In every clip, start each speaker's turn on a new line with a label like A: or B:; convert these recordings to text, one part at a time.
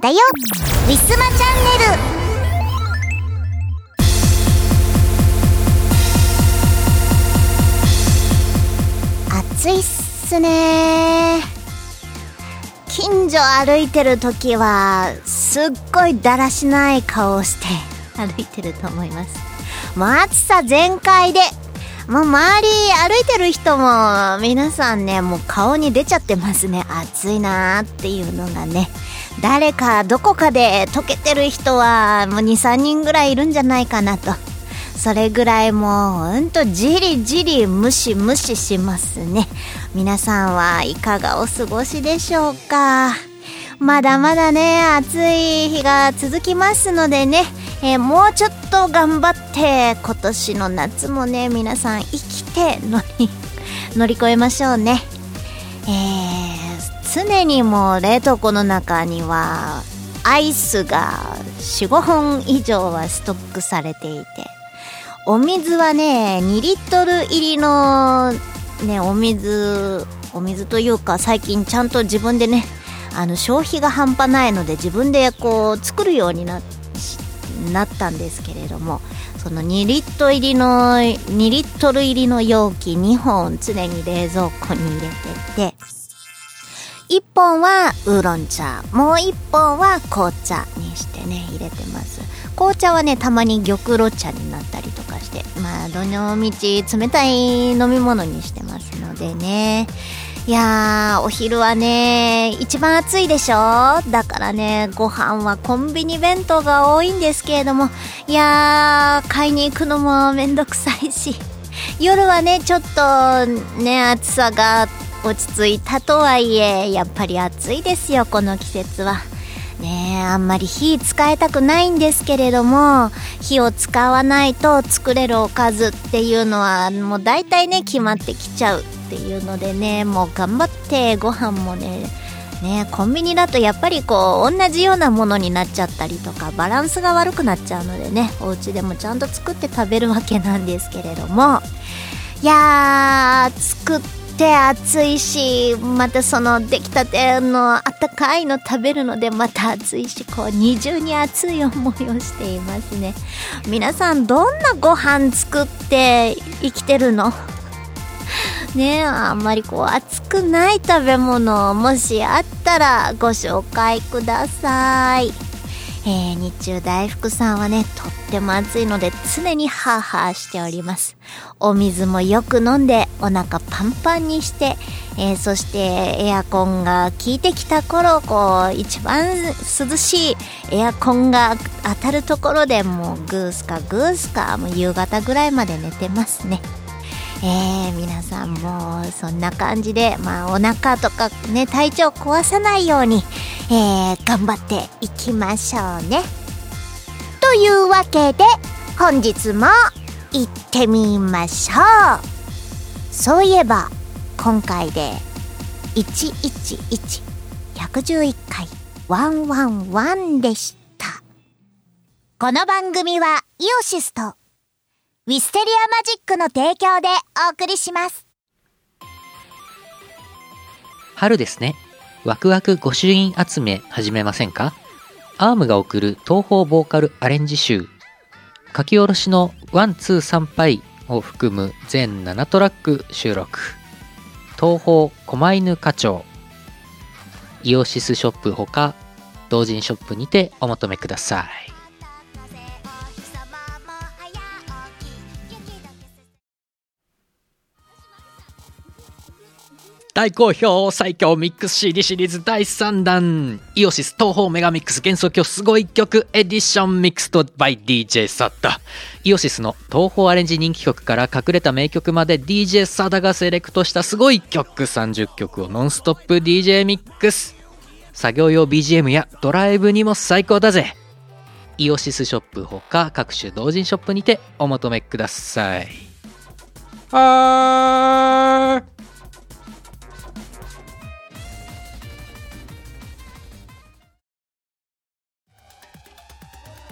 A: だよ。ウィスマチャンネル。暑いっすね。近所歩いてる時はすっごいだらしない顔をして。歩いてると思います。もう暑さ全開で。もう周り歩いてる人も皆さんねもう顔に出ちゃってますね。暑いなーっていうのがね誰かどこかで溶けてる人はもう23人ぐらいいるんじゃないかなと。それぐらいもうほんとじりじりムシムシしますね。皆さんはいかがお過ごしでしょうか？まだまだね暑い日が続きますのでね、えー、もうちょっと頑張って今年の夏もね皆さん生きて乗り乗り越えましょうね。えー、常にもう冷凍庫の中にはアイスが45本以上はストックされていてお水はね2リットル入りのねお水お水というか最近ちゃんと自分でねあの消費が半端ないので自分でこう作るようにななったんですけれどもその2リットル入りの2リットル入りの容器2本常に冷蔵庫に入れてて1本はウーロン茶もう1本は紅茶にしてね入れてます。紅茶はねたまに玉露茶になったりとかしてまあどのみち冷たい飲み物にしてますのでね。いやーお昼はね一番暑いでしょ？だからねご飯はコンビニ弁当が多いんですけれどもいやー買いに行くのもめんどくさいし夜はねちょっとね暑さが落ち着いたとはいえやっぱり暑いですよこの季節は。ねえあんまり火使いたくないんですけれども火を使わないと作れるおかずっていうのはもう大体ね決まってきちゃうっていうのでねもう頑張ってご飯もねねコンビニだとやっぱりこう同じようなものになっちゃったりとかバランスが悪くなっちゃうのでねお家でもちゃんと作って食べるわけなんですけれどもいやー作って暑いしまたその出来たてのあったかいの食べるのでまた暑いしこう二重に暑い思いをしていますね皆さんどんなご飯作って生きてるの？ねあんまりこう熱くない食べ物もしあったらご紹介ください。えー、日中大福さんはね、とっても暑いので常にハーハーしております。お水もよく飲んでお腹パンパンにして、えー、そしてエアコンが効いてきた頃、こう、一番涼しいエアコンが当たるところでもうグースかグースか、もう夕方ぐらいまで寝てますね。えー、皆さんもそんな感じで、まあ、お腹とかね体調壊さないように、えー、頑張っていきましょうね。というわけで本日も行ってみましょうそういえば今回で111111回111でしたこの番組はイオシスとウィステリアマジックの提供でお送りします。
B: 春ですね。ワクワク御朱印集め始めませんか？アームが送る東方ボーカルアレンジ集。書き下ろしの one、two、サンパイを含む全7トラック収録。東方狛犬課長。イオシスショップほか同人ショップにてお求めください。大好評最強ミックス CD シリーズ第3弾。イオシス東方メガミックス幻想郷すごい曲エディションミックスと by DJ サダイオシスの東方アレンジ人気曲から隠れた名曲まで DJ サダがセレクトしたすごい曲。30曲をノンストップ DJ ミックス作業用 BGM やドライブにも最高だぜ。イオシスショップほか各種同人ショップにてお求めください。はー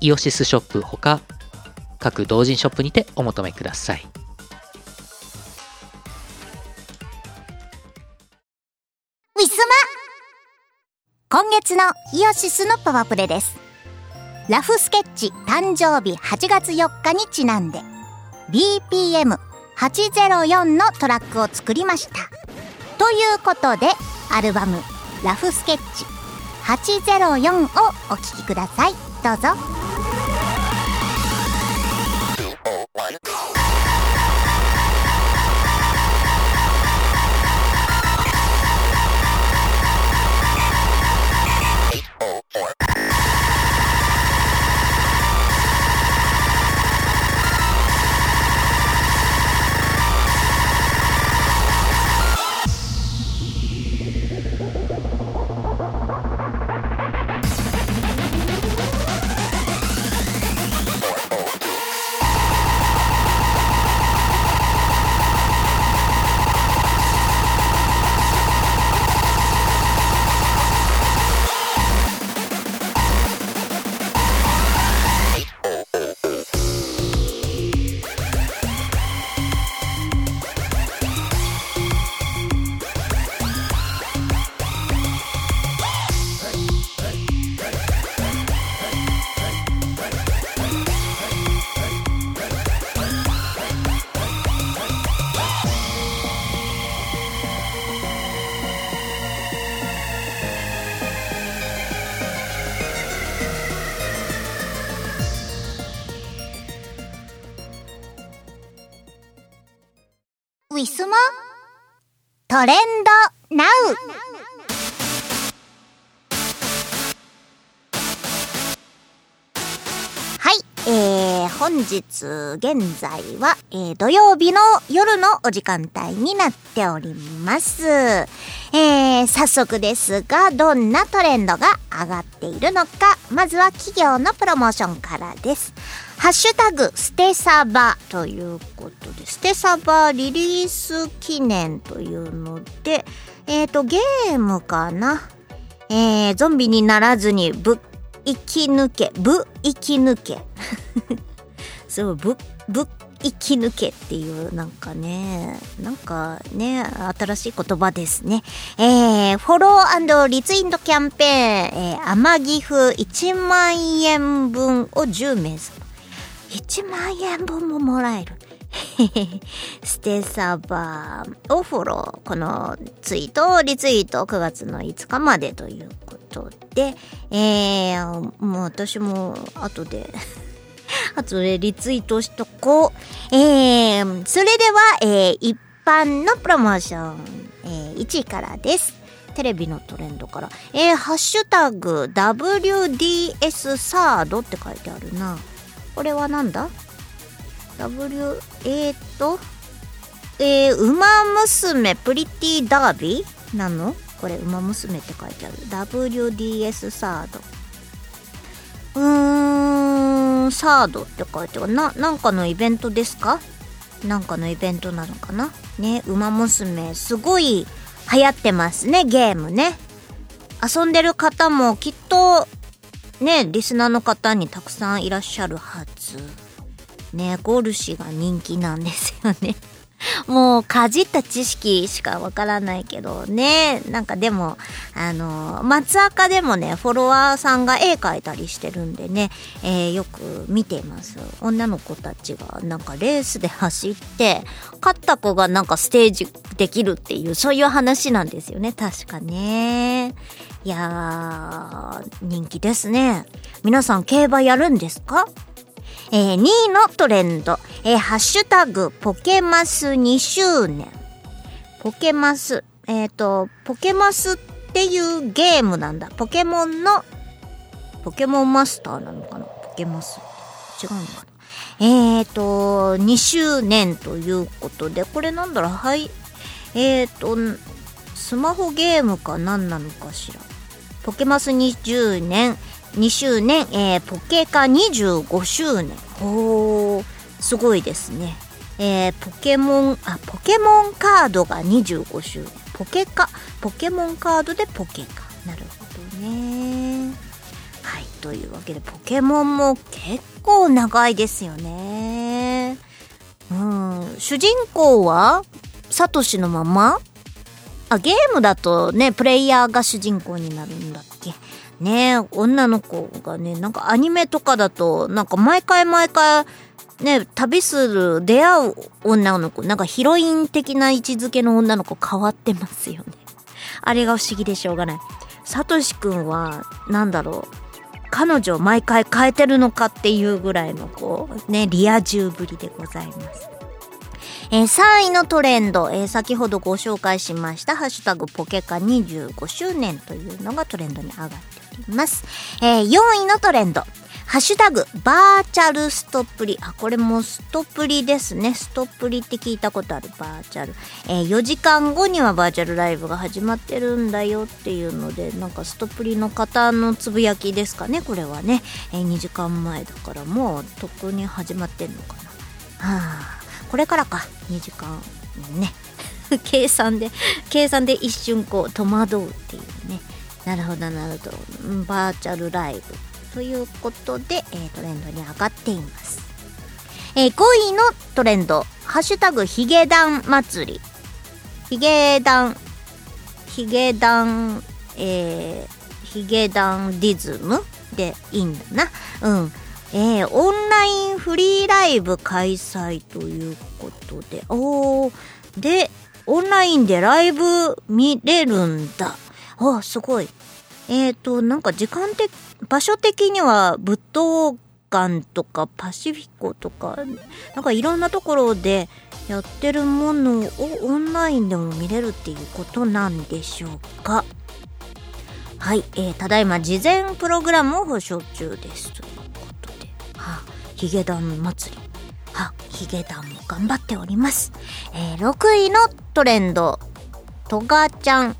B: イオシスショップほか各同人ショップにてお求めください。
A: 今月のイオシスのパワープレです。ラフスケッチ誕生日8月4日にちなんで BPM804 のトラックを作りました。ということでアルバム「ラフスケッチ804」をお聴きください。どうぞ。oh, one. Eight, oh, four. トレンドナウはい、えー、本日現在は、えー、土曜日の夜のお時間帯になっております。えー、早速ですが、どんなトレンドが上がっているのか、まずは企業のプロモーションからです。ハッシュタグ、ステサバということで、ステサバリリース記念というので、えっ、ー、と、ゲームかなえー、ゾンビにならずにぶ生き抜け、ぶ生き抜け。すごい、ぶ、ぶ生き抜けっていうなんかね、なんかね、新しい言葉ですね。えー、フォローリツイートキャンペーン、えー、天岐阜1万円分を10名。1万円分ももらえる。ステサバーをフォロー。このツイートリツイート9月の5日までということで、えー、もう私も後で 後でリツイートしとこう。えー、それでは、えー、一般のプロモーション、えー、1位からです。テレビのトレンドから。えー、ハッシュタグ WDS サードって書いてあるな。これはなんだ ?W、えー、っと、えー、馬娘プリティダービーなの？これ、馬娘って書いてある。WDS サード。うーん、サードって書いてある。な、なんかのイベントですか？なんかのイベントなのかな？ね、馬娘、すごい流行ってますね、ゲームね。遊んでる方もきっとね、リスナーの方にたくさんいらっしゃるはず。ね、ゴル氏が人気なんですよね。もうかじった知識しかわからないけどね。なんかでも、あの、松赤でもね、フォロワーさんが絵描いたりしてるんでね、えー、よく見ています。女の子たちがなんかレースで走って、勝った子がなんかステージできるっていう、そういう話なんですよね。確かね。いやー、人気ですね。皆さん競馬やるんですか？えー、2位のトレンド、えー、ハッシュタグ、ポケマス2周年。ポケマス、えっ、ー、と、ポケマスっていうゲームなんだ。ポケモンの、ポケモンマスターなのかな？ポケマス。違うのかな？えっ、ー、と、2周年ということで、これなんだろう？はい。えっ、ー、と、スマホゲームか何なのかしら？ポケマス20年2周年、えー、ポケカ25周年おーすごいですね。えー、ポケモンあポケモンカードが25周年ポケカポケモンカードでポケカ。なるほどね。はいというわけでポケモンも結構長いですよね。うん。主人公はサトシのまま？あゲームだとねプレイヤーが主人公になるんだっけ？ね女の子がねなんかアニメとかだとなんか毎回毎回ね旅する出会う女の子なんかヒロイン的な位置づけの女の子変わってますよね。あれが不思議でしょうがない。サトシくんはなんだろう彼女を毎回変えてるのかっていうぐらいのこうねリア充ぶりでございます。えー、3位のトレンド、えー、先ほどご紹介しました「ハッシュタグポケカ25周年」というのがトレンドに上がっております、えー、4位のトレンドハッシュタグ、バーチャルストップリ。あ、これもストップリですね。ストップリって聞いたことある、バーチャル。えー、4時間後にはバーチャルライブが始まってるんだよっていうので、なんかストップリの方のつぶやきですかね、これはね。えー、2時間前だからもう、とっくに始まってんのかな。はあ、これからか、2時間ね。計算で、計算で一瞬こう戸惑うっていうね。なるほど、なるほど。バーチャルライブ。ということで、えー、トレンドに上がっています。えー、5位のトレンド、ハッシュタグヒゲダン祭り。ヒゲダン、ヒゲダン、えー、ヒゲダンディズムでいいんだな。うん。えー、オンラインフリーライブ開催ということで、おー、で、オンラインでライブ見れるんだ。あ、すごい。えっ、ー、と、なんか時間的、場所的には武道館とかパシフィコとか、なんかいろんなところでやってるものをオンラインでも見れるっていうことなんでしょうか。はい、えー、ただいま事前プログラムを保証中です。はあ、ヒゲダン祭り。はあ、ヒゲダンも頑張っております。えー、6位のトレンド、トガちゃん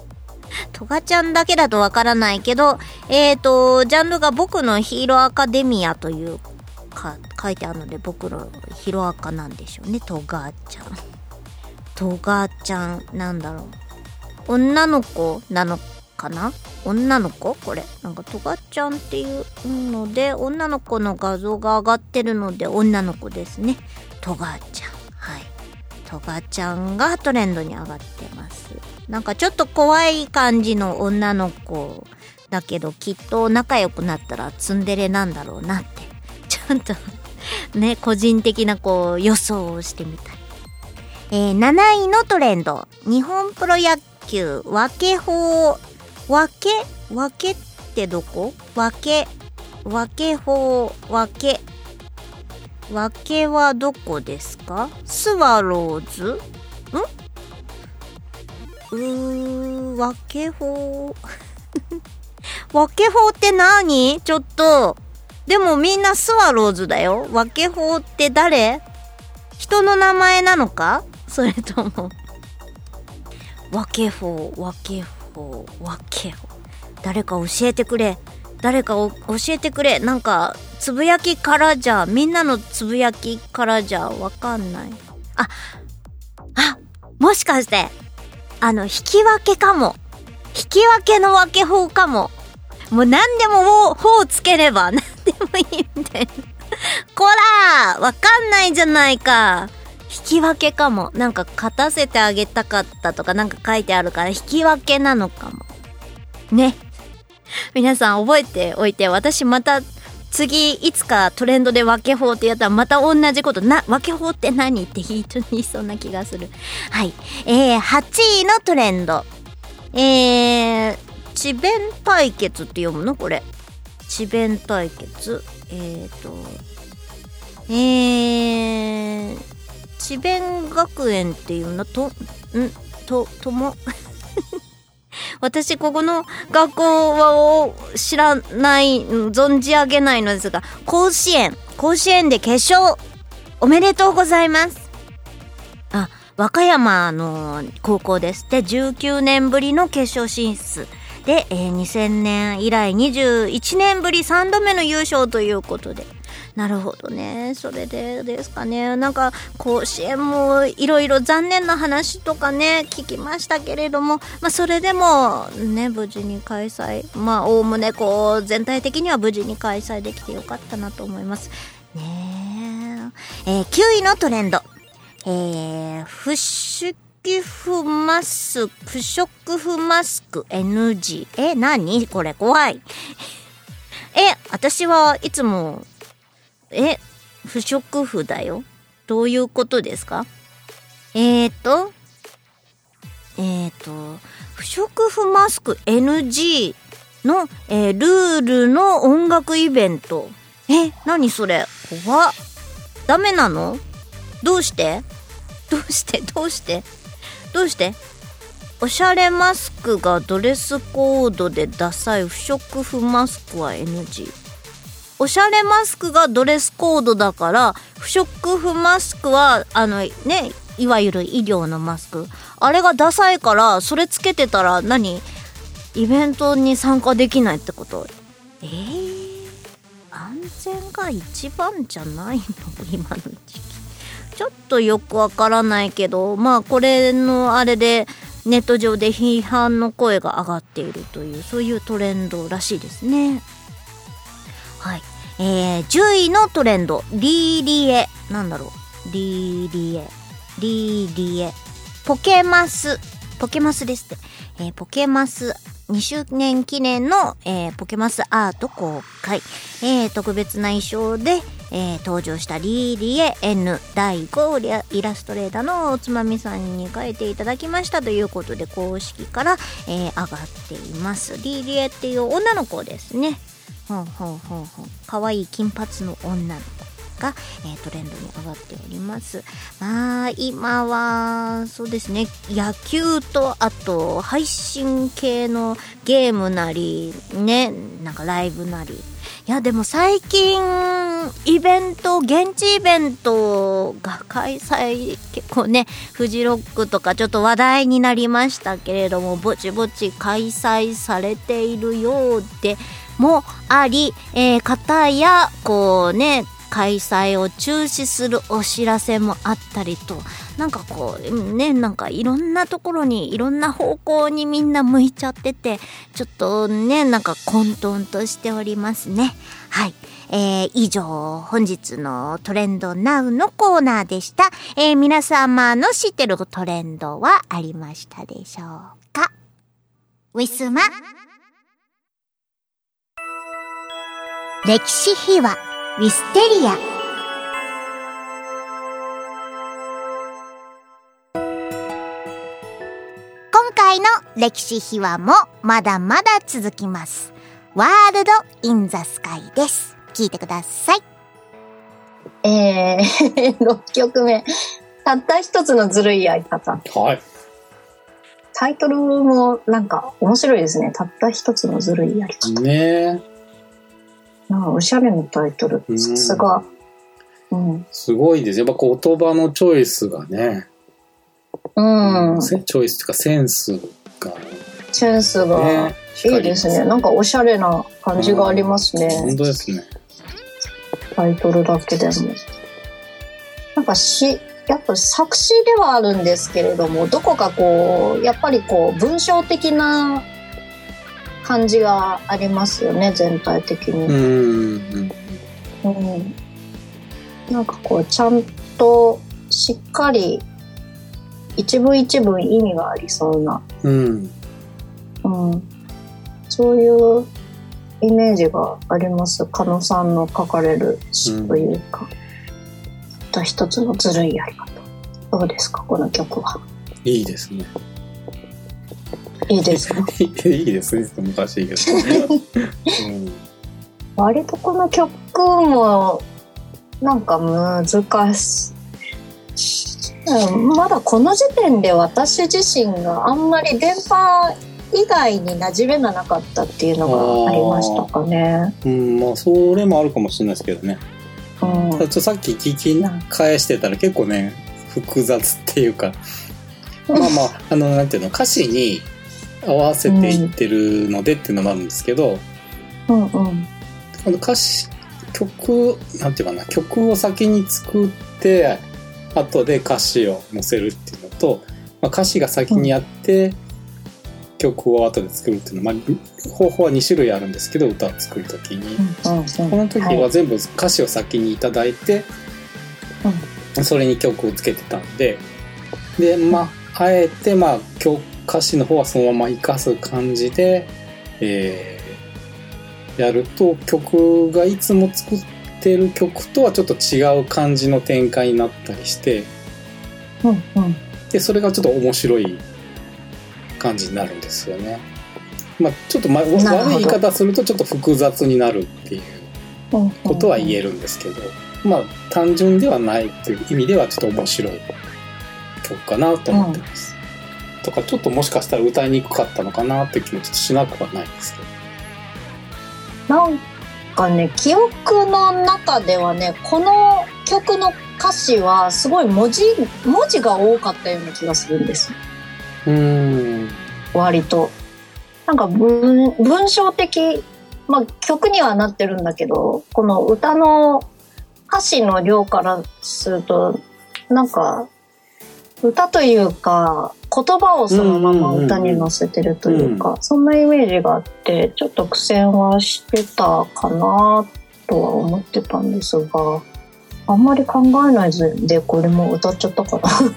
A: トガちゃんだけだとわからないけど、えっ、ー、と、ジャンルが僕のヒーローアカデミアというか、書いてあるので僕のヒロアカなんでしょうね。トガちゃん。トガちゃん、なんだろう。女の子なのかな？女の子？これ。なんかトガちゃんっていうので、女の子の画像が上がってるので、女の子ですね。トガちゃん。はい。トガちゃんがトレンドに上がってます。なんかちょっと怖い感じの女の子だけどきっと仲良くなったらツンデレなんだろうなってちょっと ね個人的なこう予想をしてみたい、えー、7位のトレンド日本プロ野球分け法分け分けってどこ？分け分け法分け。分けはどこですか？スワローズん？うー、わけ法。わけ法って何？ちょっと。でもみんなスワローズだよ。わけ法って誰？人の名前なのか？それとも。わけ法、わけ法、わけ法。誰か教えてくれ。誰か教えてくれ。なんか、つぶやきからじゃ、みんなのつぶやきからじゃわかんない。あ、あ、もしかして、あの、引き分けかも。引き分けの分け法かも。もう何でももう、法をつければ何でもいいみたいな。こらわかんないじゃないか。引き分けかも。なんか勝たせてあげたかったとかなんか書いてあるから引き分けなのかも。ね。皆さん覚えておいて、私また次いつかトレンドで分け法ってやったらまた同じことな分け法って何って人に言いそうな気がするはいえー、8位のトレンドえー、智弁対決って読むの？これ智弁対決えーとえー、智弁学園っていうの？とん？ととも？私ここの学校を知らない存じ上げないのですが甲子園。甲子園で決勝おめでとうございます。あ和歌山の高校です。で19年ぶりの決勝進出。で、えー2000年以来21年ぶり3度目の優勝ということで。なるほどね。それでですかね。なんか甲子園もいろいろ残念な話とかね聞きましたけれども、まあ、それでもね無事に開催まあおおむねこう全体的には無事に開催できてよかったなと思います。ねえ。えー9位のトレンド。えー、不織布マスク、不織布マスク NG。え、何？これ怖い。え、私はいつも、え、不織布だよ。どういうことですか？えーと、えーと、不織布マスク NG の、えールールの音楽イベント。え、何それ？怖っ。ダメなの？どうして？どうして？どうして？どうして？おしゃれマスクがドレスコードでダサい不織布マスクは NG おしゃれマスクがドレスコードだから不織布マスクはあのねいわゆる医療のマスク。あれがダサいからそれつけてたら何？イベントに参加できないってこと？えー、安全が一番じゃないの？今の時期。ちょっとよくわからないけどまあこれのあれでネット上で批判の声が上がっているというそういうトレンドらしいですね。はい。えー、10位のトレンド。リーリエ。なんだろう。リーリエ。リーリエ。ポケマス。ポケマスですって、えーポケマス。2周年記念の、えーポケマスアート公開、えー特別な衣装で、えー登場したリーリエ。N 第5イラストレーターのおつまみさんに書いていただきましたということで公式から、えー上がっています。リーリエっていう女の子ですね。ほうほうほうほう。可愛い金髪の女の子が、えートレンドに上がっております。まあ今はそうですね。野球とあと配信系のゲームなりねなんかライブなり。いやでも最近イベント現地イベントが開催結構ねフジロックとかちょっと話題になりましたけれどもぼちぼち開催されているようでもあり、えー、方やこうね開催を中止するお知らせもあったりとなんかこうねなんかいろんなところにいろんな方向にみんな向いちゃっててちょっとねなんか混沌としておりますね。はい。えー、以上本日のトレンドナウのコーナーでした、えー、皆様の知ってるトレンドはありましたでしょうか？ウィスマ。歴史秘話ウィステリア今回の歴史秘話もまだまだ続きますワールド・イン・ザ・スカイです聞いてください
C: えー、6曲目。たった一つのずるいやり方。
D: はい。
C: タイトルもなんか面白いですね。たった一つのずるいやり方。
D: ね
C: なんかおしゃれなタイトル。
D: うん
C: さすが。うん。
D: すごいです。やっぱ言葉のチョイスがね、
C: うん。
D: せチョイスっていうかセンスが
C: センスが
D: ね、
C: いいですね。なんかおしゃれな感じがありますね。
D: 本当ですね。
C: タイトルだけでも。なんかし、やっぱ作詞ではあるんですけれども、どこかこう、やっぱりこう、文章的な感じがありますよね、全体的に。
D: うん。
C: うん、なんかこうちゃんとしっかり一文一文意味がありそうな、
D: うん。
C: うん、そういうイメージがあります加野さんの書かれる詩というか、たった一つのずるいやり方どうですかこの曲はい
D: いですね。
C: いいですか？
D: いいですね。難しいけど、ね
C: 割とこの曲もなんか難しいうんまだこの時点で私自身があんまり電波以外に馴染めがなかったっていうのがありましたかね。
D: うん。うん、まあ、それもあるかもしれないですけどね。
C: うん
D: ただちょっとさっき聞き返してたら結構ね、複雑っていうか、まあまあ、あの、なんていうの、歌詞に、合わせていってるのでっていうのもあるんですけど、
C: うんうん。
D: 歌詞曲なんていうかな曲を先に作って後で歌詞を載せるっていうのと、まあ、歌詞が先にあって、曲を後で作るっていうのは、まあ、方法は2種類あるんですけど歌を作る時に、
C: うんうん。
D: この時は全部歌詞を先にいただいて、それに曲をつけてたんででまああえてまあ曲歌詞の方はそのまま生かす感じで、えーやると曲がいつも作ってる曲とはちょっと違う感じの展開になったりして
C: うんうん。
D: でそれがちょっと面白い感じになるんですよね。まあ、ちょっと、ま、悪い言い方するとちょっと複雑になるっていう。ことは言えるんですけど、まあ単純ではないっていう意味ではちょっと面白い曲かなと思ってます。とかちょっともしかしたら歌いにくかったのかなって気もちょっとしなくはないんですけど。
C: なんかね、記憶の中ではね、この曲の歌詞はすごい文字、文字が多かったような気がするんです。
D: うーん。
C: 割と。なんか文、文章的、まあ曲にはなってるんだけど、この歌の歌詞の量からすると、なんか、歌というか、言葉をそのまま歌に乗せてるというか、そんなイメージがあって、ちょっと苦戦はしてたかなとは思ってたんですが、あんまり考えないでこれも歌っちゃったかな。
D: う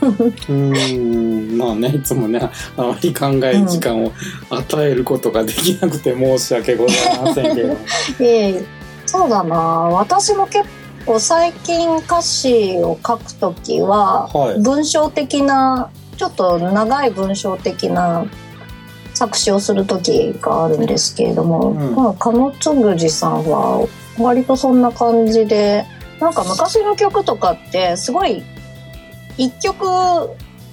D: ーん。まあね、いつもね、あまり考える時間を与えることができなくて申し訳ございませんけど。
C: ええそうだな私も結構最近歌詞を書くときは
D: はい。
C: 文章的なちょっと長い文章的な作詞をする時があるんですけれども、
D: うん
C: まあ鴨つぐじさんは割とそんな感じでなんか昔の曲とかってすごい1曲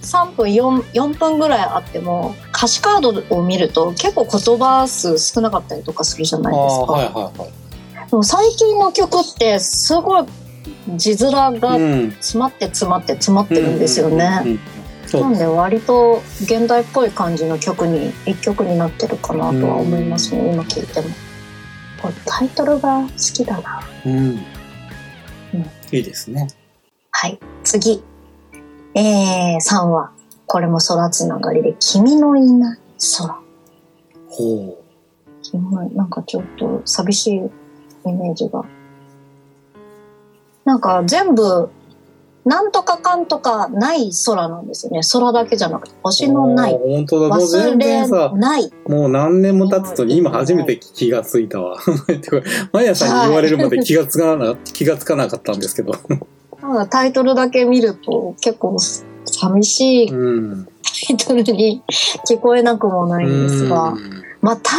C: 3分 4, 4分ぐらいあっても歌詞カードを見ると結構言葉数少なかったりとかするじゃ
D: あ
C: ないですか。
D: あ、はいはいはい。
C: でも最近の曲ってすごい字面が
D: うん。
C: 詰まって詰まって詰まってるんですよね。なんで割と現代っぽい感じの曲に一曲になってるかなとは思いますね、今聴いても。タイトルが好きだな。
D: うん。いいですね。
C: はい、次。えー、3話。これも空つながりで、君のいない空。
D: ほ
C: 君のなんかちょっと寂しいイメージが。なんか全部、なんとかかんとかない空なんですよね。空だけじゃなくて、
D: う。
C: 星のない。
D: 本当だ。もう
C: 忘
D: 全
C: れない。
D: もう何年も経つと今初めて気がついたわ。マヤさんに言われるまで気がつかな、気がつかなかったんですけど。
C: タイトルだけ見ると結構寂しい
D: うん。
C: タイトルに聞こえなくもないんですが。
D: うん
C: まあ確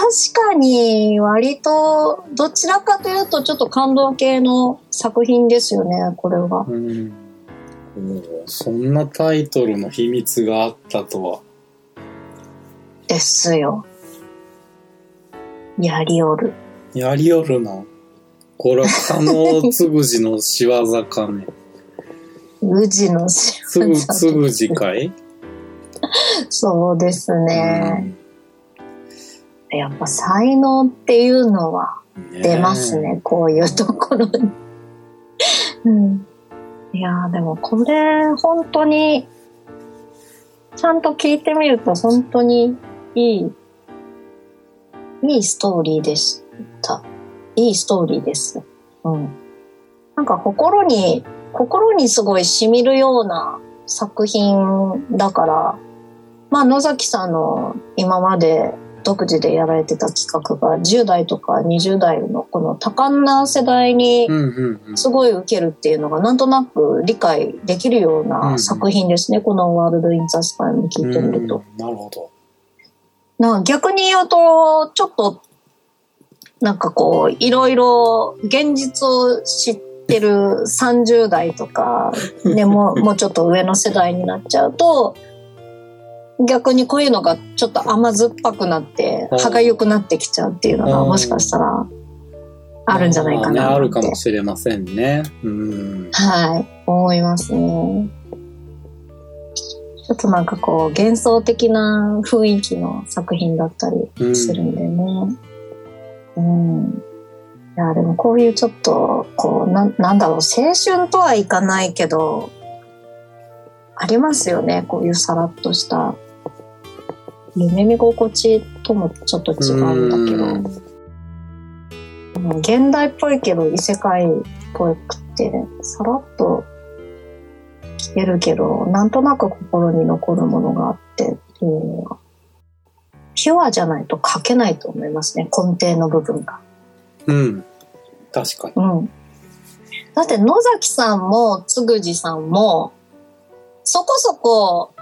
C: かに割とどちらかというとちょっと感動系の作品ですよね、これは。
D: うんそんなタイトルの秘密があったとは。
C: ですよ。やりおる。
D: やりよるな。これは加納つぐじの仕業かね。
C: 宇治の仕
D: つぐ、つぐじかい？
C: そうですね。やっぱ才能っていうのは
D: うん
C: 出ます。ね、こういうところに。うん。いやーでもこれ本当にちゃんと聞いてみると本当にいい、いいストーリーでした。いいストーリーです。うん。なんか心に、心にすごい染みるような作品だから、まあ野崎さんの今まで独自でやられてた企画が10代とか20代のこの多感な世代に
D: うんうんうん。
C: すごい受けるっていうのがなんとなく理解できるよう
D: うんう
C: なん作品ですね、このワールド・イン・ザ・スカイも聞いてみると。
D: うんなるほど。
C: なんか逆に言うと、ちょっと、なんかこう、いろいろ現実を知ってる30代とか、ね、もう、もうちょっと上の世代になっちゃうと、逆にこういうのがちょっと甘酸っぱくなって、
D: うん
C: 歯がゆくなってきちゃうっていうのが、
D: うん
C: もしかしたら、あるんじゃないかなって
D: まあねあるかもしれませんね。うん。
C: はい、思いますね。ちょっとなんかこう幻想的な雰囲気の作品だったりするんでね。うん。いや、でもこういうちょっと、こう、なんなんだろう、青春とはいかないけど、ありますよね、こういうさらっとした、夢見心地ともちょっと違うんだけど。現代っぽいけど異世界っぽくてさらっと聞けるけどなんとなく心に残るものがあってっていうのはピュアじゃないと書けないと思いますね根底の部分が。
D: うん。確かに。
C: うん、だって野崎さんもつぐじさんもそこそこ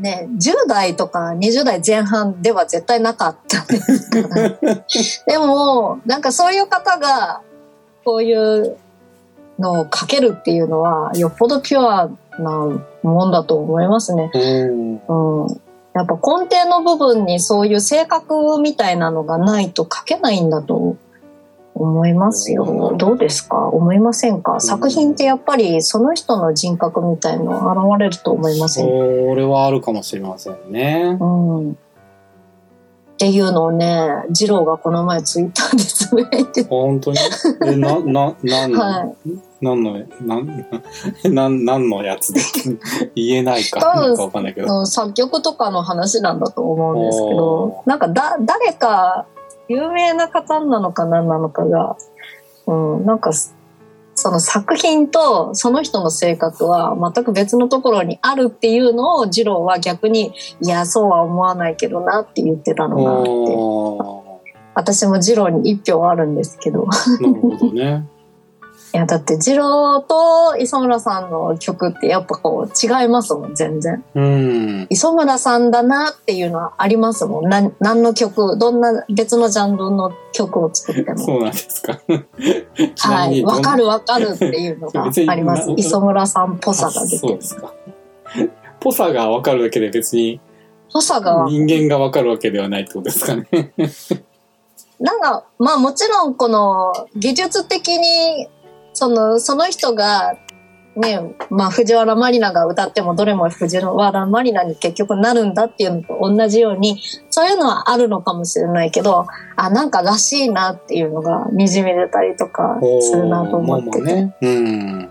C: ね10代とか20代前半では絶対なかったです でもなんかそういう方がこういうのを書けるっていうのはよっぽどピュアなもんだと思いますね。
D: うん。
C: うん、やっぱ根底の部分にそういう性格みたいなのがないと書けないんだと思いますよ。どうですか？思いませんか？作品ってやっぱりその人の人格みたいの現れると思いません？か
D: それはあるかもしれませんね。
C: うん。っていうのをね、二郎がこの前ツイッターでつぶやいて
D: 本当に？え、な、な、なんの、
C: はい。
D: なんの、なん、なん、なんのやつで？言えないか、なんかわかんないけど。
C: うん作曲とかの話なんだと思うんですけ
D: お
C: ど、なんかだ、誰か有名な方なのか何なのかが、うん、なんか、その作品とその人の性格は全く別のところにあるっていうのを二郎は逆に、いや、そうは思わないけどなって言ってたのがあって、
D: お
C: 私も二郎に一票あるんですけど、
D: ーなるほどね。
C: いや、だって二郎と磯村さんの曲ってやっぱこう違いますもん、全然。
D: うん。
C: 磯村さんだなっていうのはありますもん。なん何の曲、どんな別のジャンルの曲を作っても。
D: そうなんですか。
C: はい。わかるわかるっていうのが あります
D: な。
C: 磯村さんっぽさが出てる
D: あそうで。すか。ぽさがわかるだけで別に
C: ぽさが、
D: 人間がわかるわけではないってことですかね。
C: なんか、まあもちろんこの技術的に、その、その人が、ね、まあ藤原マリナが歌ってもどれも藤原マリナに結局なるんだっていうのと同じように、そういうのはあるのかもしれないけど、あ、なんからしいなっていうのが滲み出たりとかするなと思ってて。
D: まね。うん。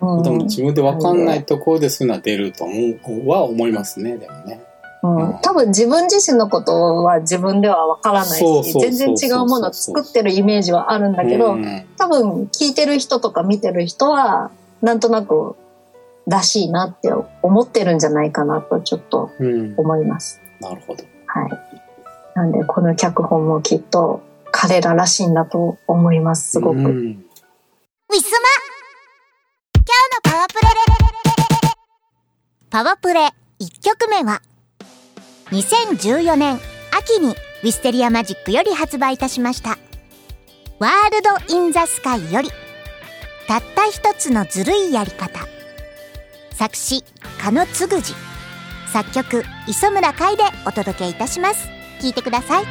C: うん
D: でも自分でわかんないところでそういうのは出ると思うは思いますね、でもね。
C: うん、多分自分自身のことは自分ではわからないし全然違うものを作ってるイメージはあるんだけど、
D: うん
C: 多分聞いてる人とか見てる人はなんとなくらしいなって思ってるんじゃないかなとちょっと
D: うん。
C: 思います。
D: なるほど。
C: はい。なんでこの脚本もきっと彼ららしいんだと思います。すごく。
D: うん
A: ウィスマ今日のパワープレパワープレ1曲目は2014年秋にウィステリアマジックより発売いたしました。ワールド・イン・ザ・スカイよりたった一つのずるいやり方。作詞加野つぐじ作曲磯村海でお届けいたします。聞いてください。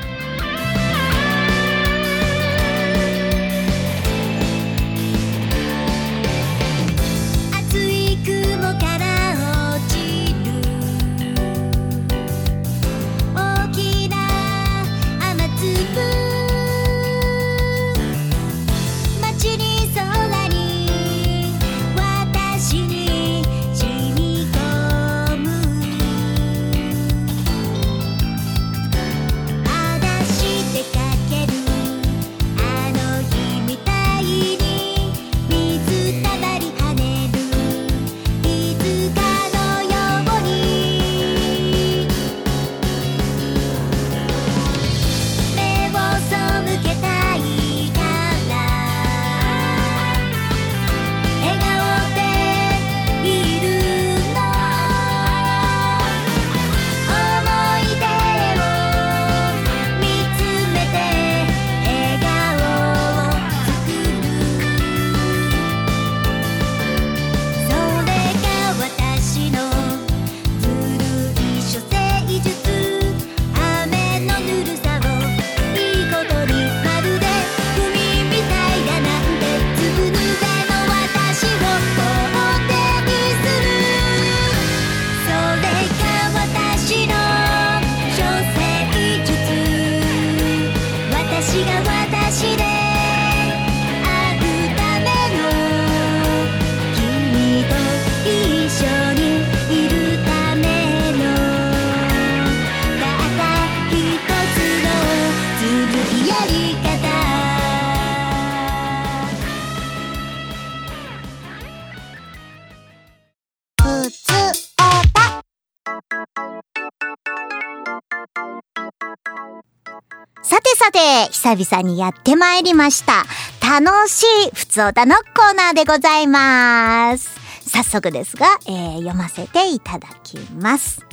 A: 久々にやってまいりました。楽しいふつおたのコーナーでございます。早速ですが、えー読ませていただきます。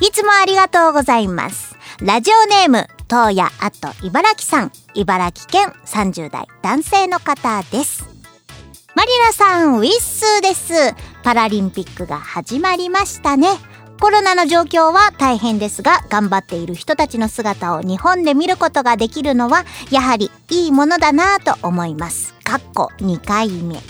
A: いつもありがとうございます。ラジオネーム、東野あと茨城さん、茨城県30代男性の方です。マリラさん、ウィッスーです。パラリンピックが始まりましたね。コロナの状況は大変ですが、頑張っている人たちの姿を日本で見ることができるのは、やはりいいものだなぁと思います。かっこ2回目。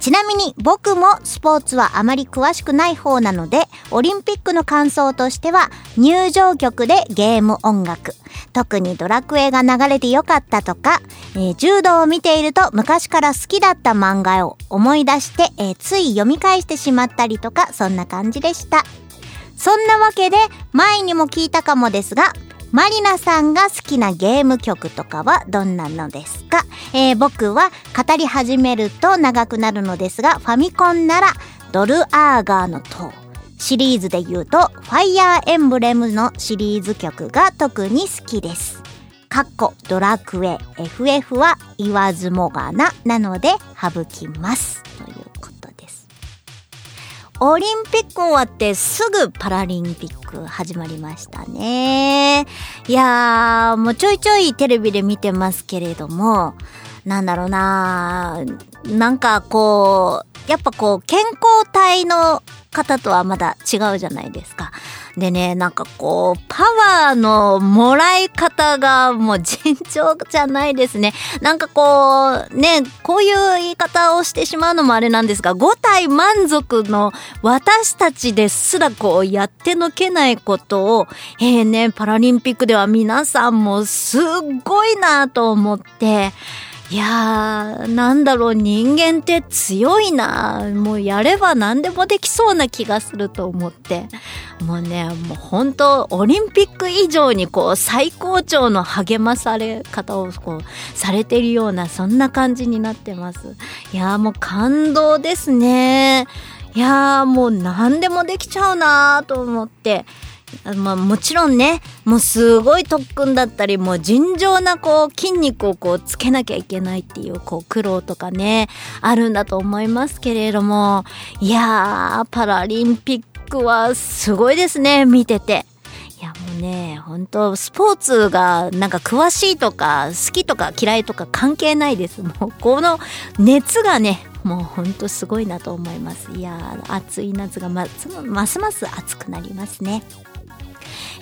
A: ちなみに僕もスポーツはあまり詳しくない方なので、オリンピックの感想としては、入場曲でゲーム音楽。特にドラクエが流れてよかったとか、えー柔道を見ていると昔から好きだった漫画を思い出して、えーつい読み返してしまったりとか、そんな感じでした。そんなわけで、前にも聞いたかもですが、マリナさんが好きなゲーム曲とかはどんなのですか、えー僕は語り始めると長くなるのですが、ファミコンならドルアーガーの塔。シリーズで言うと、ファイヤーエンブレムのシリーズ曲が特に好きです。かっこドラクエ FF は言わずもがななので省きます。ということです。オリンピック終わってすぐパラリンピック始まりましたね。いやー、もうちょいちょいテレビで見てますけれども、なんだろうななんかこう、やっぱこう、健康体の方とはまだ違うじゃないですか。でね、なんかこう、パワーのもらい方がもう尋常じゃないですね。なんかこう、ね、こういう言い方をしてしまうのもあれなんですが、5体満足の私たちですらこうやってのけないことを、えーね、パラリンピックでは皆さんもすっごいなと思って、いやー、なんだろう、人間って強いな。もうやれば何でもできそうな気がすると思って。もうね、もう本当オリンピック以上にこう、最高潮の励まされ方をこう、されてるような、そんな感じになってます。いやーもう感動ですね。いやーもう何でもできちゃうなーと思って。まあもちろんね、もうすごい特訓だったり、もう尋常なこう筋肉をこうつけなきゃいけないっていうこう苦労とかね、あるんだと思いますけれども、いやー、パラリンピックはすごいですね、見てて。いやもうね、本当スポーツがなんか詳しいとか好きとか嫌いとか関係ないです。もうこの熱がね、もうほんとすごいなと思います。いやー、暑い夏がまますます暑くなりますね。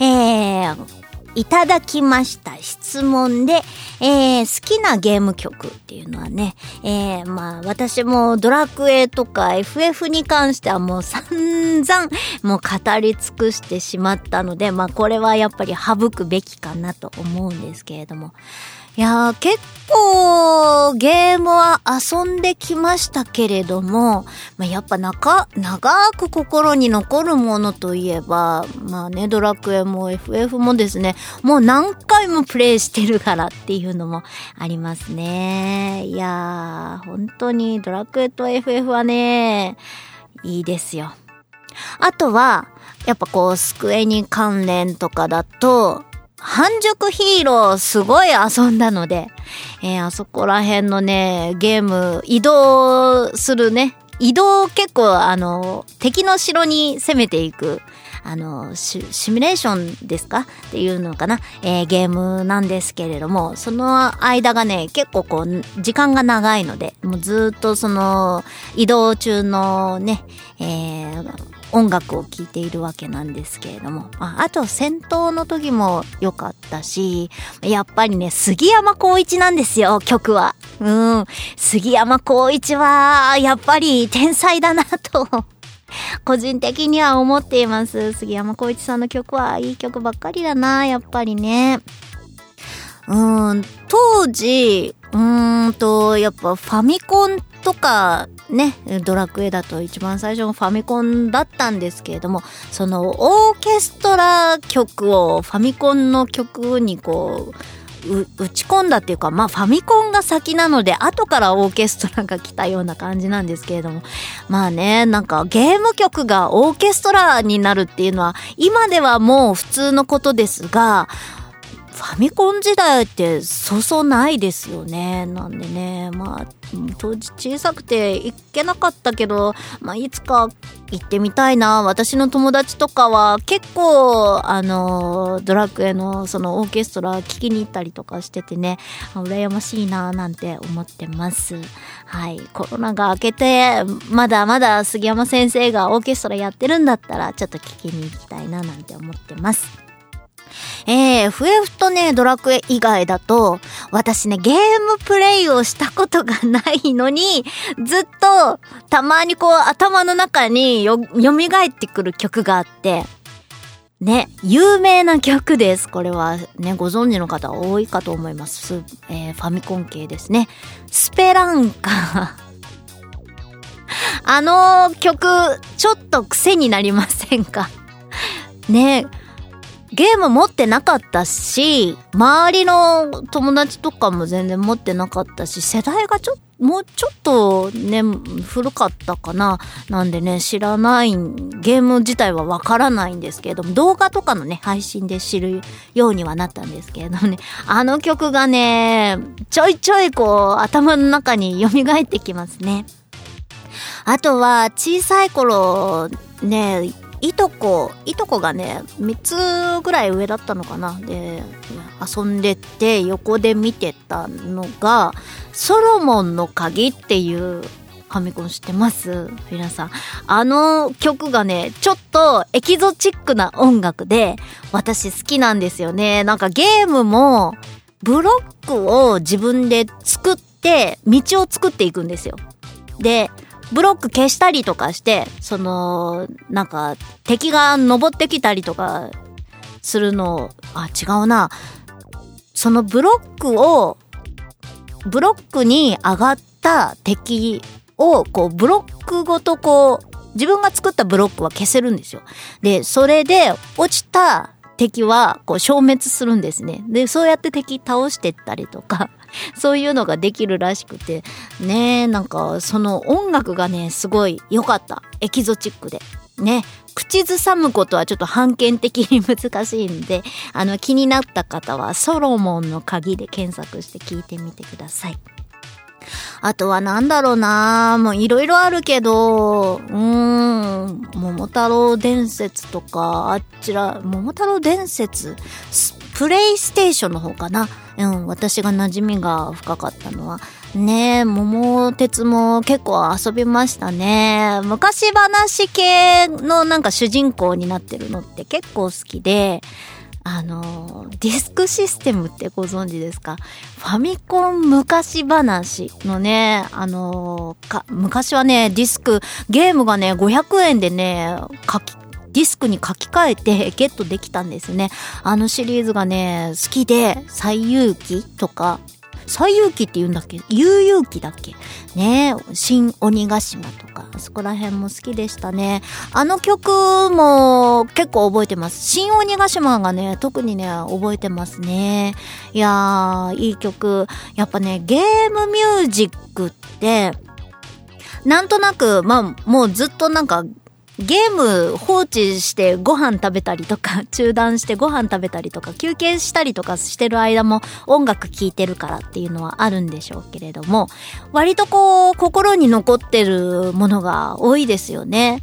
A: えー、いただきました質問で、えー、好きなゲーム曲っていうのはね、えー、まあ私もドラクエとか FF に関してはもう散々もう語り尽くしてしまったので、まあこれはやっぱり省くべきかなと思うんですけれども。いやー、結構ゲームは遊んできましたけれども、まあ、やっぱ長、長く心に残るものといえば、まあね、ドラクエも FF もですね、もう何回もプレイしてるからっていうのもありますね。いやー、本当にドラクエと FF はね、いいですよ。あとは、やっぱこう、スクエニ関連とかだと、半熟ヒーローすごい遊んだので、えーあそこら辺のね、ゲーム、移動するね、移動結構あの、敵の城に攻めていく、あの、シシミュレーションですか？っていうのかな、えーゲームなんですけれども、その間がね、結構こう、時間が長いので、もうずっとその、移動中のね、えー音楽を聴いているわけなんですけれども、ああと戦闘の時も良かったし、やっぱりね、杉山浩一なんですよ、曲は。うん。杉山浩一は、やっぱり天才だなと。個人的には思っています。杉山浩一さんの曲はいい曲ばっかりだな、やっぱりね。うん、当時、うーんと、やっぱファミコンとか、ね、ドラクエだと一番最初のファミコンだったんですけれども、そのオーケストラ曲をファミコンの曲にこう、う打ち込んだっていうか、まあファミコンが先なので、後からオーケストラが来たような感じなんですけれども、まあね、なんかゲーム曲がオーケストラになるっていうのは、今ではもう普通のことですが、ファミコン時代ってそうそうないですよね。なんでね、まあ、当時小さくて行けなかったけど、まあ、いつか行ってみたいな。私の友達とかは結構、あの、ドラクエのそのオーケストラ聞きに行ったりとかしててね、羨ましいななんて思ってます。はい。コロナが明けて、まだまだ杉山先生がオーケストラやってるんだったら、ちょっと聞きに行きたいななんて思ってます。えー、FF とね、ドラクエ以外だと、私ね、ゲームプレイをしたことがないのに、ずっと、たまにこう、頭の中によ、蘇ってくる曲があって、ね、有名な曲です。これはね、ご存知の方多いかと思います。えーファミコン系ですね。スペランカ。あの曲、ちょっと癖になりませんか？ねゲーム持ってなかったし、周りの友達とかも全然持ってなかったし、世代がちょもうちょっとね、古かったかな。なんでね、知らない、ゲーム自体はわからないんですけれども、動画とかのね、配信で知るようにはなったんですけれどもね、あの曲がね、ちょいちょいこう、頭の中に蘇ってきますね。あとは、小さい頃、ね、いとこ、いとこがね、3つぐらい上だったのかな。で、遊んでて、横で見てたのが、ソロモンの鍵っていうファミコン知ってます？皆さん。あの曲がね、ちょっとエキゾチックな音楽で、私好きなんですよね。なんかゲームも、ブロックを自分で作って、道を作っていくんですよ。で、ブロック消したりとかして、その、なんか、敵が登ってきたりとかするのを、あ、違うな。そのブロックを、ブロックに上がった敵を、こう、ブロックごとこう、自分が作ったブロックは消せるんですよ。で、それで、落ちた敵は、こう、消滅するんですね。で、そうやって敵倒してったりとか、そういうのができるらしくて、ねなんか、その音楽がね、すごい良かった。エキゾチックで。ね、口ずさむことはちょっと判権的に難しいんで、あの、気になった方は、ソロモンの鍵で検索して聞いてみてください。あとはなんだろうなもういろいろあるけど、うーん、桃太郎伝説とか、あっちら、桃太郎伝説、スプレイステーションの方かな。うん、私が馴染みが深かったのは。ねえ、桃鉄も結構遊びましたね。昔話系のなんか主人公になってるのって結構好きで、あの、ディスクシステムってご存知ですか？ファミコン昔話のね、あの、か、昔はね、ディスク、ゲームがね、500円でね、書き、ディスクに書き換えてゲットできたんですね。あのシリーズがね、好きで、最遊記とか、最遊記って言うんだっけ？悠々記だっけ？ね新鬼ヶ島とか、そこら辺も好きでしたね。あの曲も結構覚えてます。新鬼ヶ島がね、特にね、覚えてますね。いやー、いい曲。やっぱね、ゲームミュージックって、なんとなく、まあ、もうずっとなんか、ゲーム放置してご飯食べたりとか、中断してご飯食べたりとか、休憩したりとかしてる間も音楽聴いてるからっていうのはあるんでしょうけれども、割とこう、心に残ってるものが多いですよね。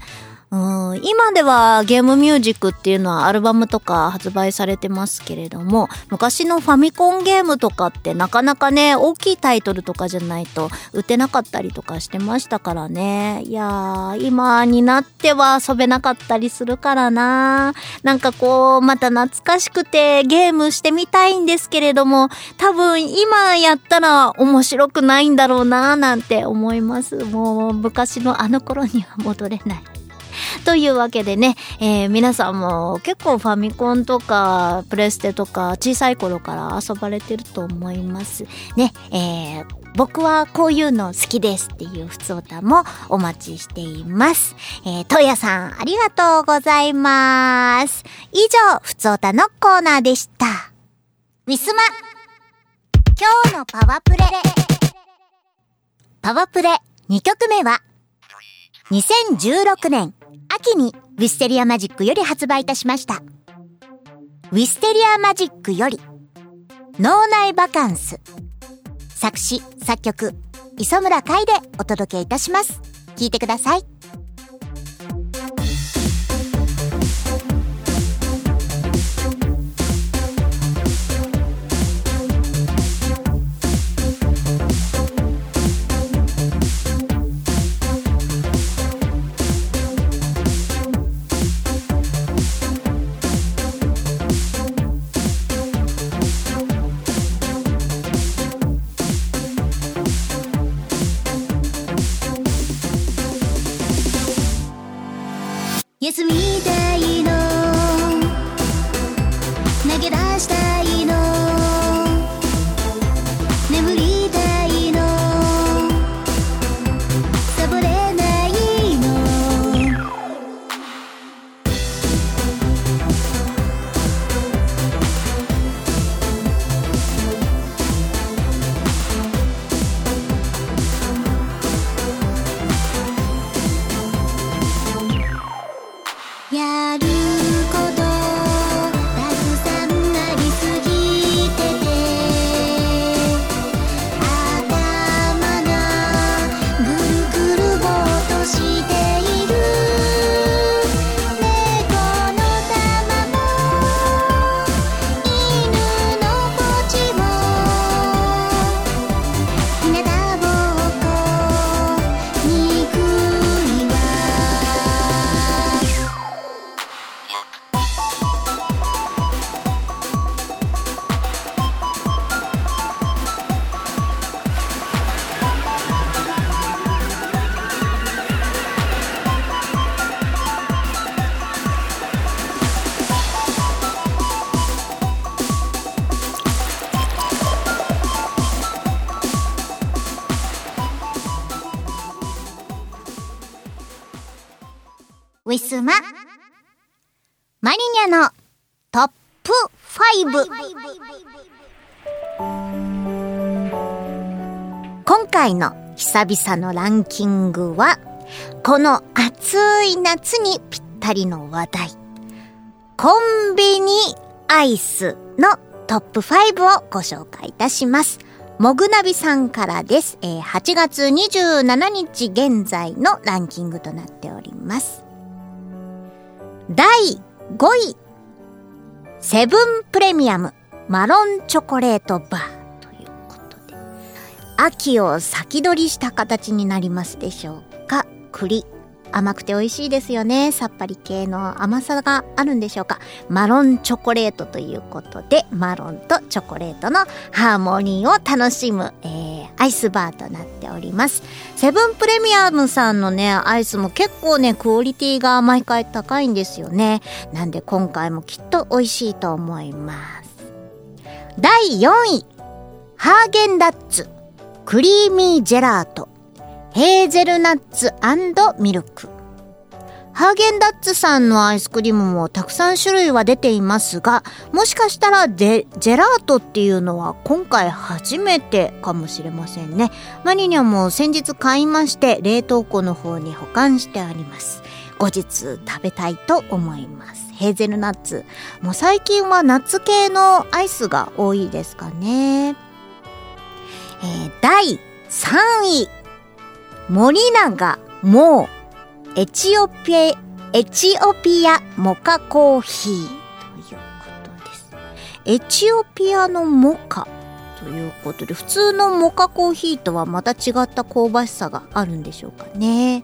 A: うん、今ではゲームミュージックっていうのはアルバムとか発売されてますけれども、昔のファミコンゲームとかってなかなかね、大きいタイトルとかじゃないと売ってなかったりとかしてましたからね。いやー、今になっては遊べなかったりするからな。なんかこう、また懐かしくてゲームしてみたいんですけれども、多分今やったら面白くないんだろうな、なんて思います。もう昔のあの頃には戻れない。というわけでね、えー皆さんも結構ファミコンとかプレステとか小さい頃から遊ばれてると思います。ね、えー僕はこういうの好きですっていうふつおたもお待ちしています。えー、とやさん、ありがとうございます。以上、ふつおたのコーナーでした。ウィスマ今日のパワプレパワプレ2曲目は2016年秋にウィステリアマジックより発売いたしました。ウィステリアマジックより脳内バカンス作詞作曲磯村海でお届けいたします。聞いてください。のトップ5今回の久々のランキングはこの暑い夏にぴったりの話題コンビニアイスのトップ5をご紹介いたします。もぐなびさんからです。えー8月27日現在のランキングとなっております。第5位。セブンプレミアムマロンチョコレートバーということで。秋を先取りした形になりますでしょうか。栗。甘くて美味しいですよね。さっぱり系の甘さがあるんでしょうか。マロンチョコレートということで、マロンとチョコレートのハーモニーを楽しむ、えー、アイスバーとなっております。セブンプレミアムさんのね、アイスも結構ね、クオリティが毎回高いんですよね。なんで今回もきっと美味しいと思います。第4位。ハーゲンダッツ。クリーミージェラート。ヘーゼルナッツミルク。ハーゲンダッツさんのアイスクリームもたくさん種類は出ていますが、もしかしたらジェラートっていうのは今回初めてかもしれませんね。マニニャも先日買いまして冷凍庫の方に保管してあります。後日食べたいと思います。ヘーゼルナッツ。もう最近はナッツ系のアイスが多いですかね。えー第3位。森永もうエチオピア、エチオピアモカコーヒーということです。エチオピアのモカということで、普通のモカコーヒーとはまた違った香ばしさがあるんでしょうかね。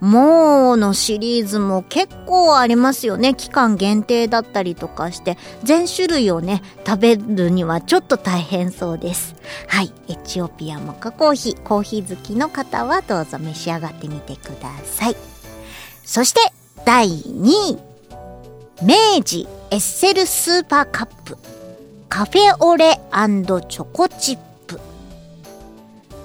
A: MOW のシリーズも結構ありますよね。期間限定だったりとかして、全種類をね、食べるにはちょっと大変そうです。はい。エチオピアモカコーヒー。コーヒー好きの方はどうぞ召し上がってみてください。そして、第2位明治エッセルスーパーカップカフェオレチョコチップ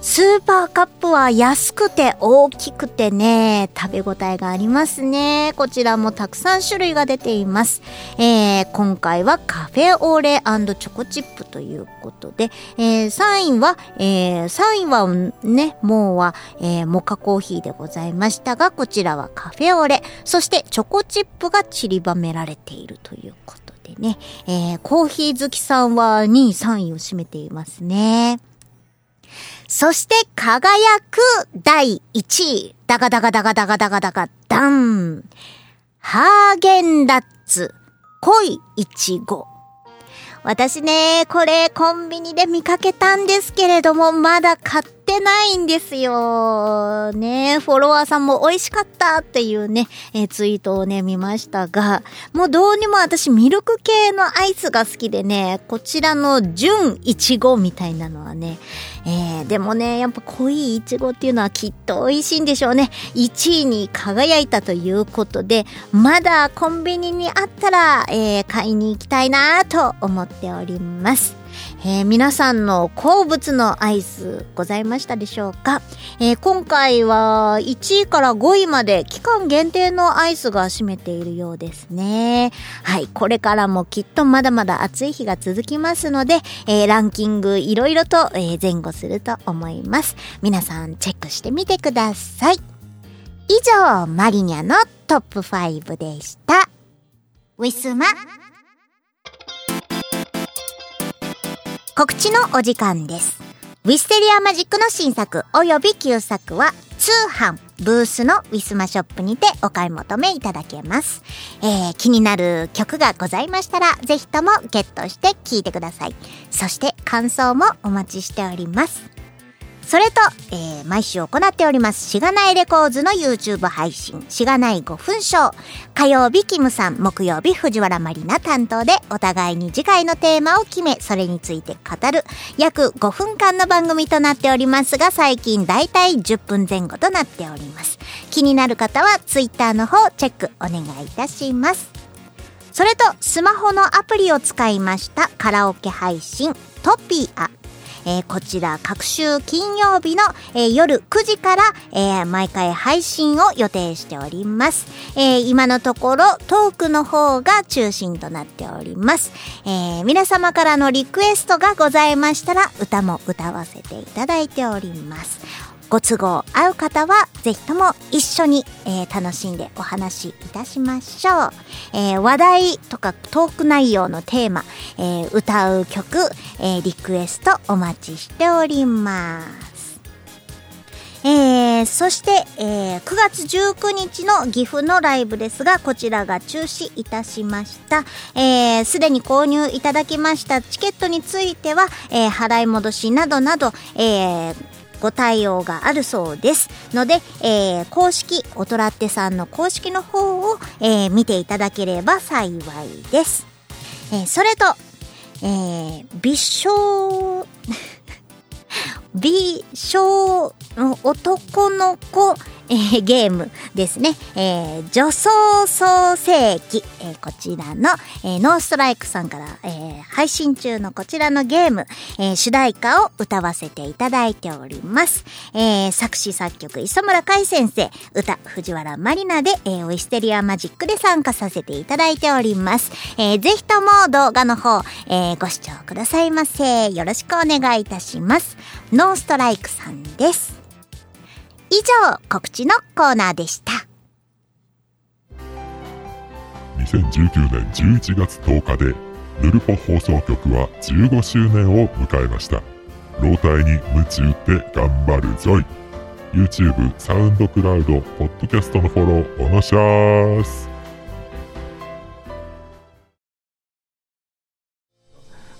A: スーパーカップは安くて大きくてね、食べ応えがありますね。こちらもたくさん種類が出ています。えー、今回はカフェオレチョコチップということで、えー、3位は、えー、3位はね、もうは、えー、モカコーヒーでございましたが、こちらはカフェオレ、そしてチョコチップが散りばめられているということでね、えー、コーヒー好きさんは2位、3位を占めていますね。そして輝く第1位。ダガダガダガダガダガダガダン。ハーゲンダッツ濃いいちご。私ね、これコンビニで見かけたんですけれども、まだ買ってないんですよ。ね、フォロワーさんも美味しかったっていうね、えー、ツイートをね、見ましたが、もうどうにも私ミルク系のアイスが好きでね、こちらの純いちごみたいなのはね、えー、でもね、やっぱ濃いいちごっていうのはきっと美味しいんでしょうね。1位に輝いたということで、まだコンビニにあったら、えー、買いに行きたいなと思っております。えー、皆さんの好物のアイスございましたでしょうか、えー、今回は1位から5位まで期間限定のアイスが占めているようですね。はい、これからもきっとまだまだ暑い日が続きますので、えー、ランキングいろいろと、え前後すると思います。皆さんチェックしてみてください。以上、マリニャのトップ5でした。ウィスマ告知のお時間です。ウィステリアマジックの新作及び旧作は通販ブースのウィスマショップにてお買い求めいただけます。えー、気になる曲がございましたらぜひともゲットして聴いてください。そして感想もお待ちしております。それと、えー、毎週行っております、しがないレコーズの YouTube 配信、しがない5分ショー。火曜日、キムさん、木曜日、藤原まりな担当で、お互いに次回のテーマを決め、それについて語る、約5分間の番組となっておりますが、最近だいたい10分前後となっております。気になる方は、Twitter の方、チェックお願いいたします。それと、スマホのアプリを使いましたカラオケ配信、トピア。えー、こちら各週金曜日の、えー、夜9時から、えー、毎回配信を予定しております、え今のところトークの方が中心となっております、え皆様からのリクエストがございましたら歌も歌わせていただいております。ご都合合う方はぜひとも一緒に、えー、楽しんでお話しいたしましょう、えー、話題とかトーク内容のテーマ、えー、歌う曲、えリクエストお待ちしておりますえー、そして、えー、9月19日の岐阜のライブですが、こちらが中止いたしました。えー、すでに購入いただきましたチケットについては、えー、払い戻しなどなど、えー、ご対応があるそうです。ので、えー、公式おとらってさんの公式の方を、えー、見ていただければ幸いです、えー、それと、えー、美少美少男の子、えー、ゲームですね。えー、女装創世記、えー、こちらの、えー、ノーストライクさんから、えー、配信中のこちらのゲーム、えー、主題歌を歌わせていただいております。えー、作詞作曲磯村海先生、歌藤原まりなで、えー、ウィステリアマジックで参加させていただいております。えー、ぜひとも動画の方、えー、ご視聴くださいませ。よろしくお願いいたします。ノーストライクさんです。以上、告知のコーナーでした。
E: 2019年11月10日でヌルポ放送局は15周年を迎えました老体に夢中って頑張るぞい YouTube、サウンドクラウド、ポッドキャストのフォローおのしゃーす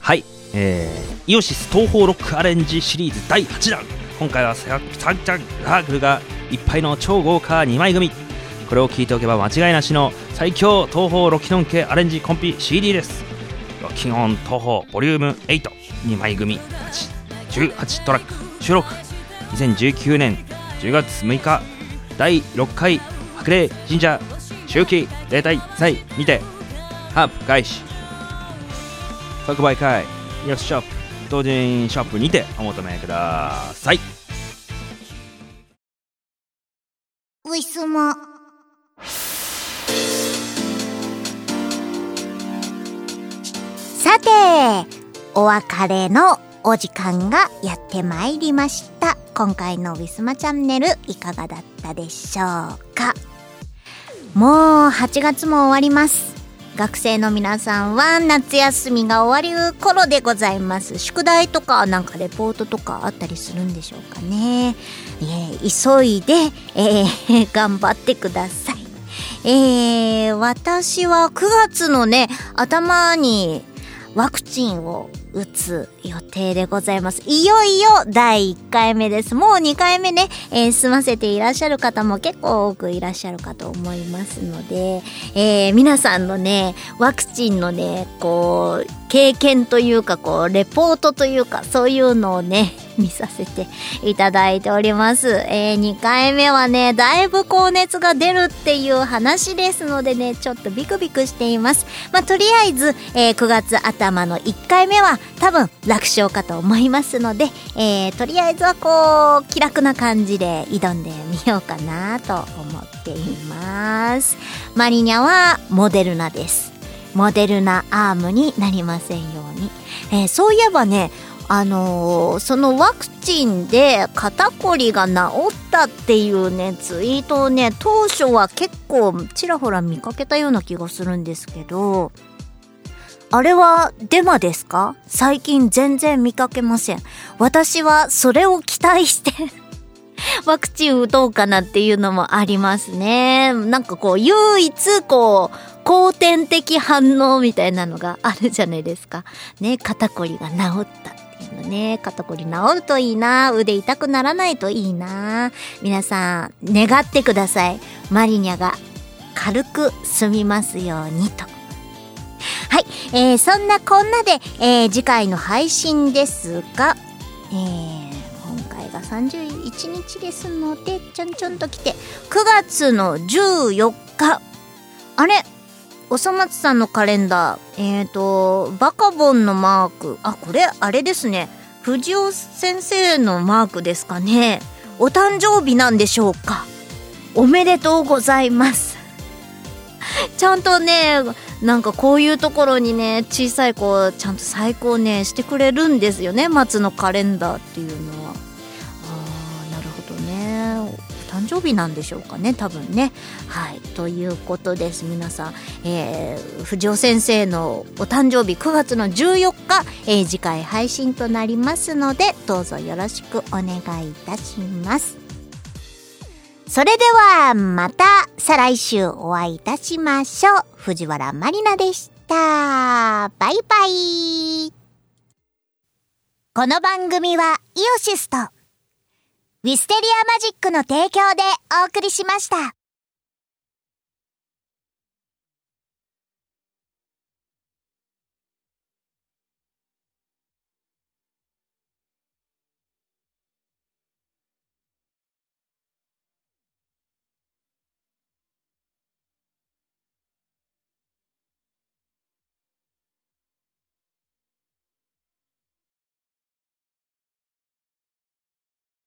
F: はい、えー、イオシス東方ロックアレンジシリーズ第8弾。今回はサンチャンラークルがいっぱいの超豪華2枚組。これを聞いておけば間違いなしの最強東方ロキノン系アレンジコンピ CD です。ロキノン東方ボリューム82枚組18トラック。収録2019年10月6日。第6回白麗神社中期0対3にてハープ開始。即売会イオシショップ同人ショップにてお求めください。
A: ウィスマさてお別れのお時間がやってまいりました。今回のウィスマチャンネルいかがだったでしょうか？もう8月も終わります。学生の皆さんは夏休みが終わる頃でございます。宿題とかなんかレポートとかあったりするんでしょうかね、えー急いで、えー 頑張ってください。えー、私は9月のね頭にワクチンを打つ予定でございます。いよいよ第1回目です。もう2回目ね、えー済ませていらっしゃる方も結構多くいらっしゃるかと思いますので、えー皆さんのね、ワクチンのね、こう、経験というか、こう、レポートというか、そういうのをね、見させていただいております。え2回目はね、だいぶ高熱が出るっていう話ですのでね、ちょっとビクビクしています。まあ、とりあえず、えー9月頭の1回目は多分楽勝かと思いますので、えーとりあえずはこう、気楽な感じで挑んでみようかなと思っています。マリニャはモデルナです。モデルナアームになりませんように。えーそういえばね、あのーそのワクチンで肩こりが治ったっていうね、ツイートをね、当初は結構ちらほら見かけたような気がするんですけど、あれはデマですか？最近全然見かけません。私はそれを期待して ワクチン打とうかなっていうのもありますね。なんかこう、唯一こう、後天的反応みたいなのがあるじゃないですか。ね、肩こりが治ったっていうのね。肩こり治るといいな。腕痛くならないといいな。皆さん、願ってください。マリニャが軽く済みますようにと。えー、そんなこんなで、えー次回の配信ですが、えー今回が31日ですので、ちょんちょんと来て、9月の14日、あれ？おそ松さんのカレンダー、えっ、ー、と、バカボンのマーク、あ、これ、あれですね、藤尾先生のマークですかね。お誕生日なんでしょうか。おめでとうございます。ちゃんとね、なんかこういうところにね、小さい子、ちゃんと最高ね、してくれるんですよね、松のカレンダーっていうのは。あー、なるほどね。誕生日なんでしょうかね、多分ね。はい。ということです、皆さん。えー、藤尾先生のお誕生日9月の14日、えー次回配信となりますので、どうぞよろしくお願いいたします。それでは、また、再来週お会いいたしましょう。藤原まりなでした。バイバイ。この番組は、イオシスと、ウィステリアマジックの提供でお送りしました。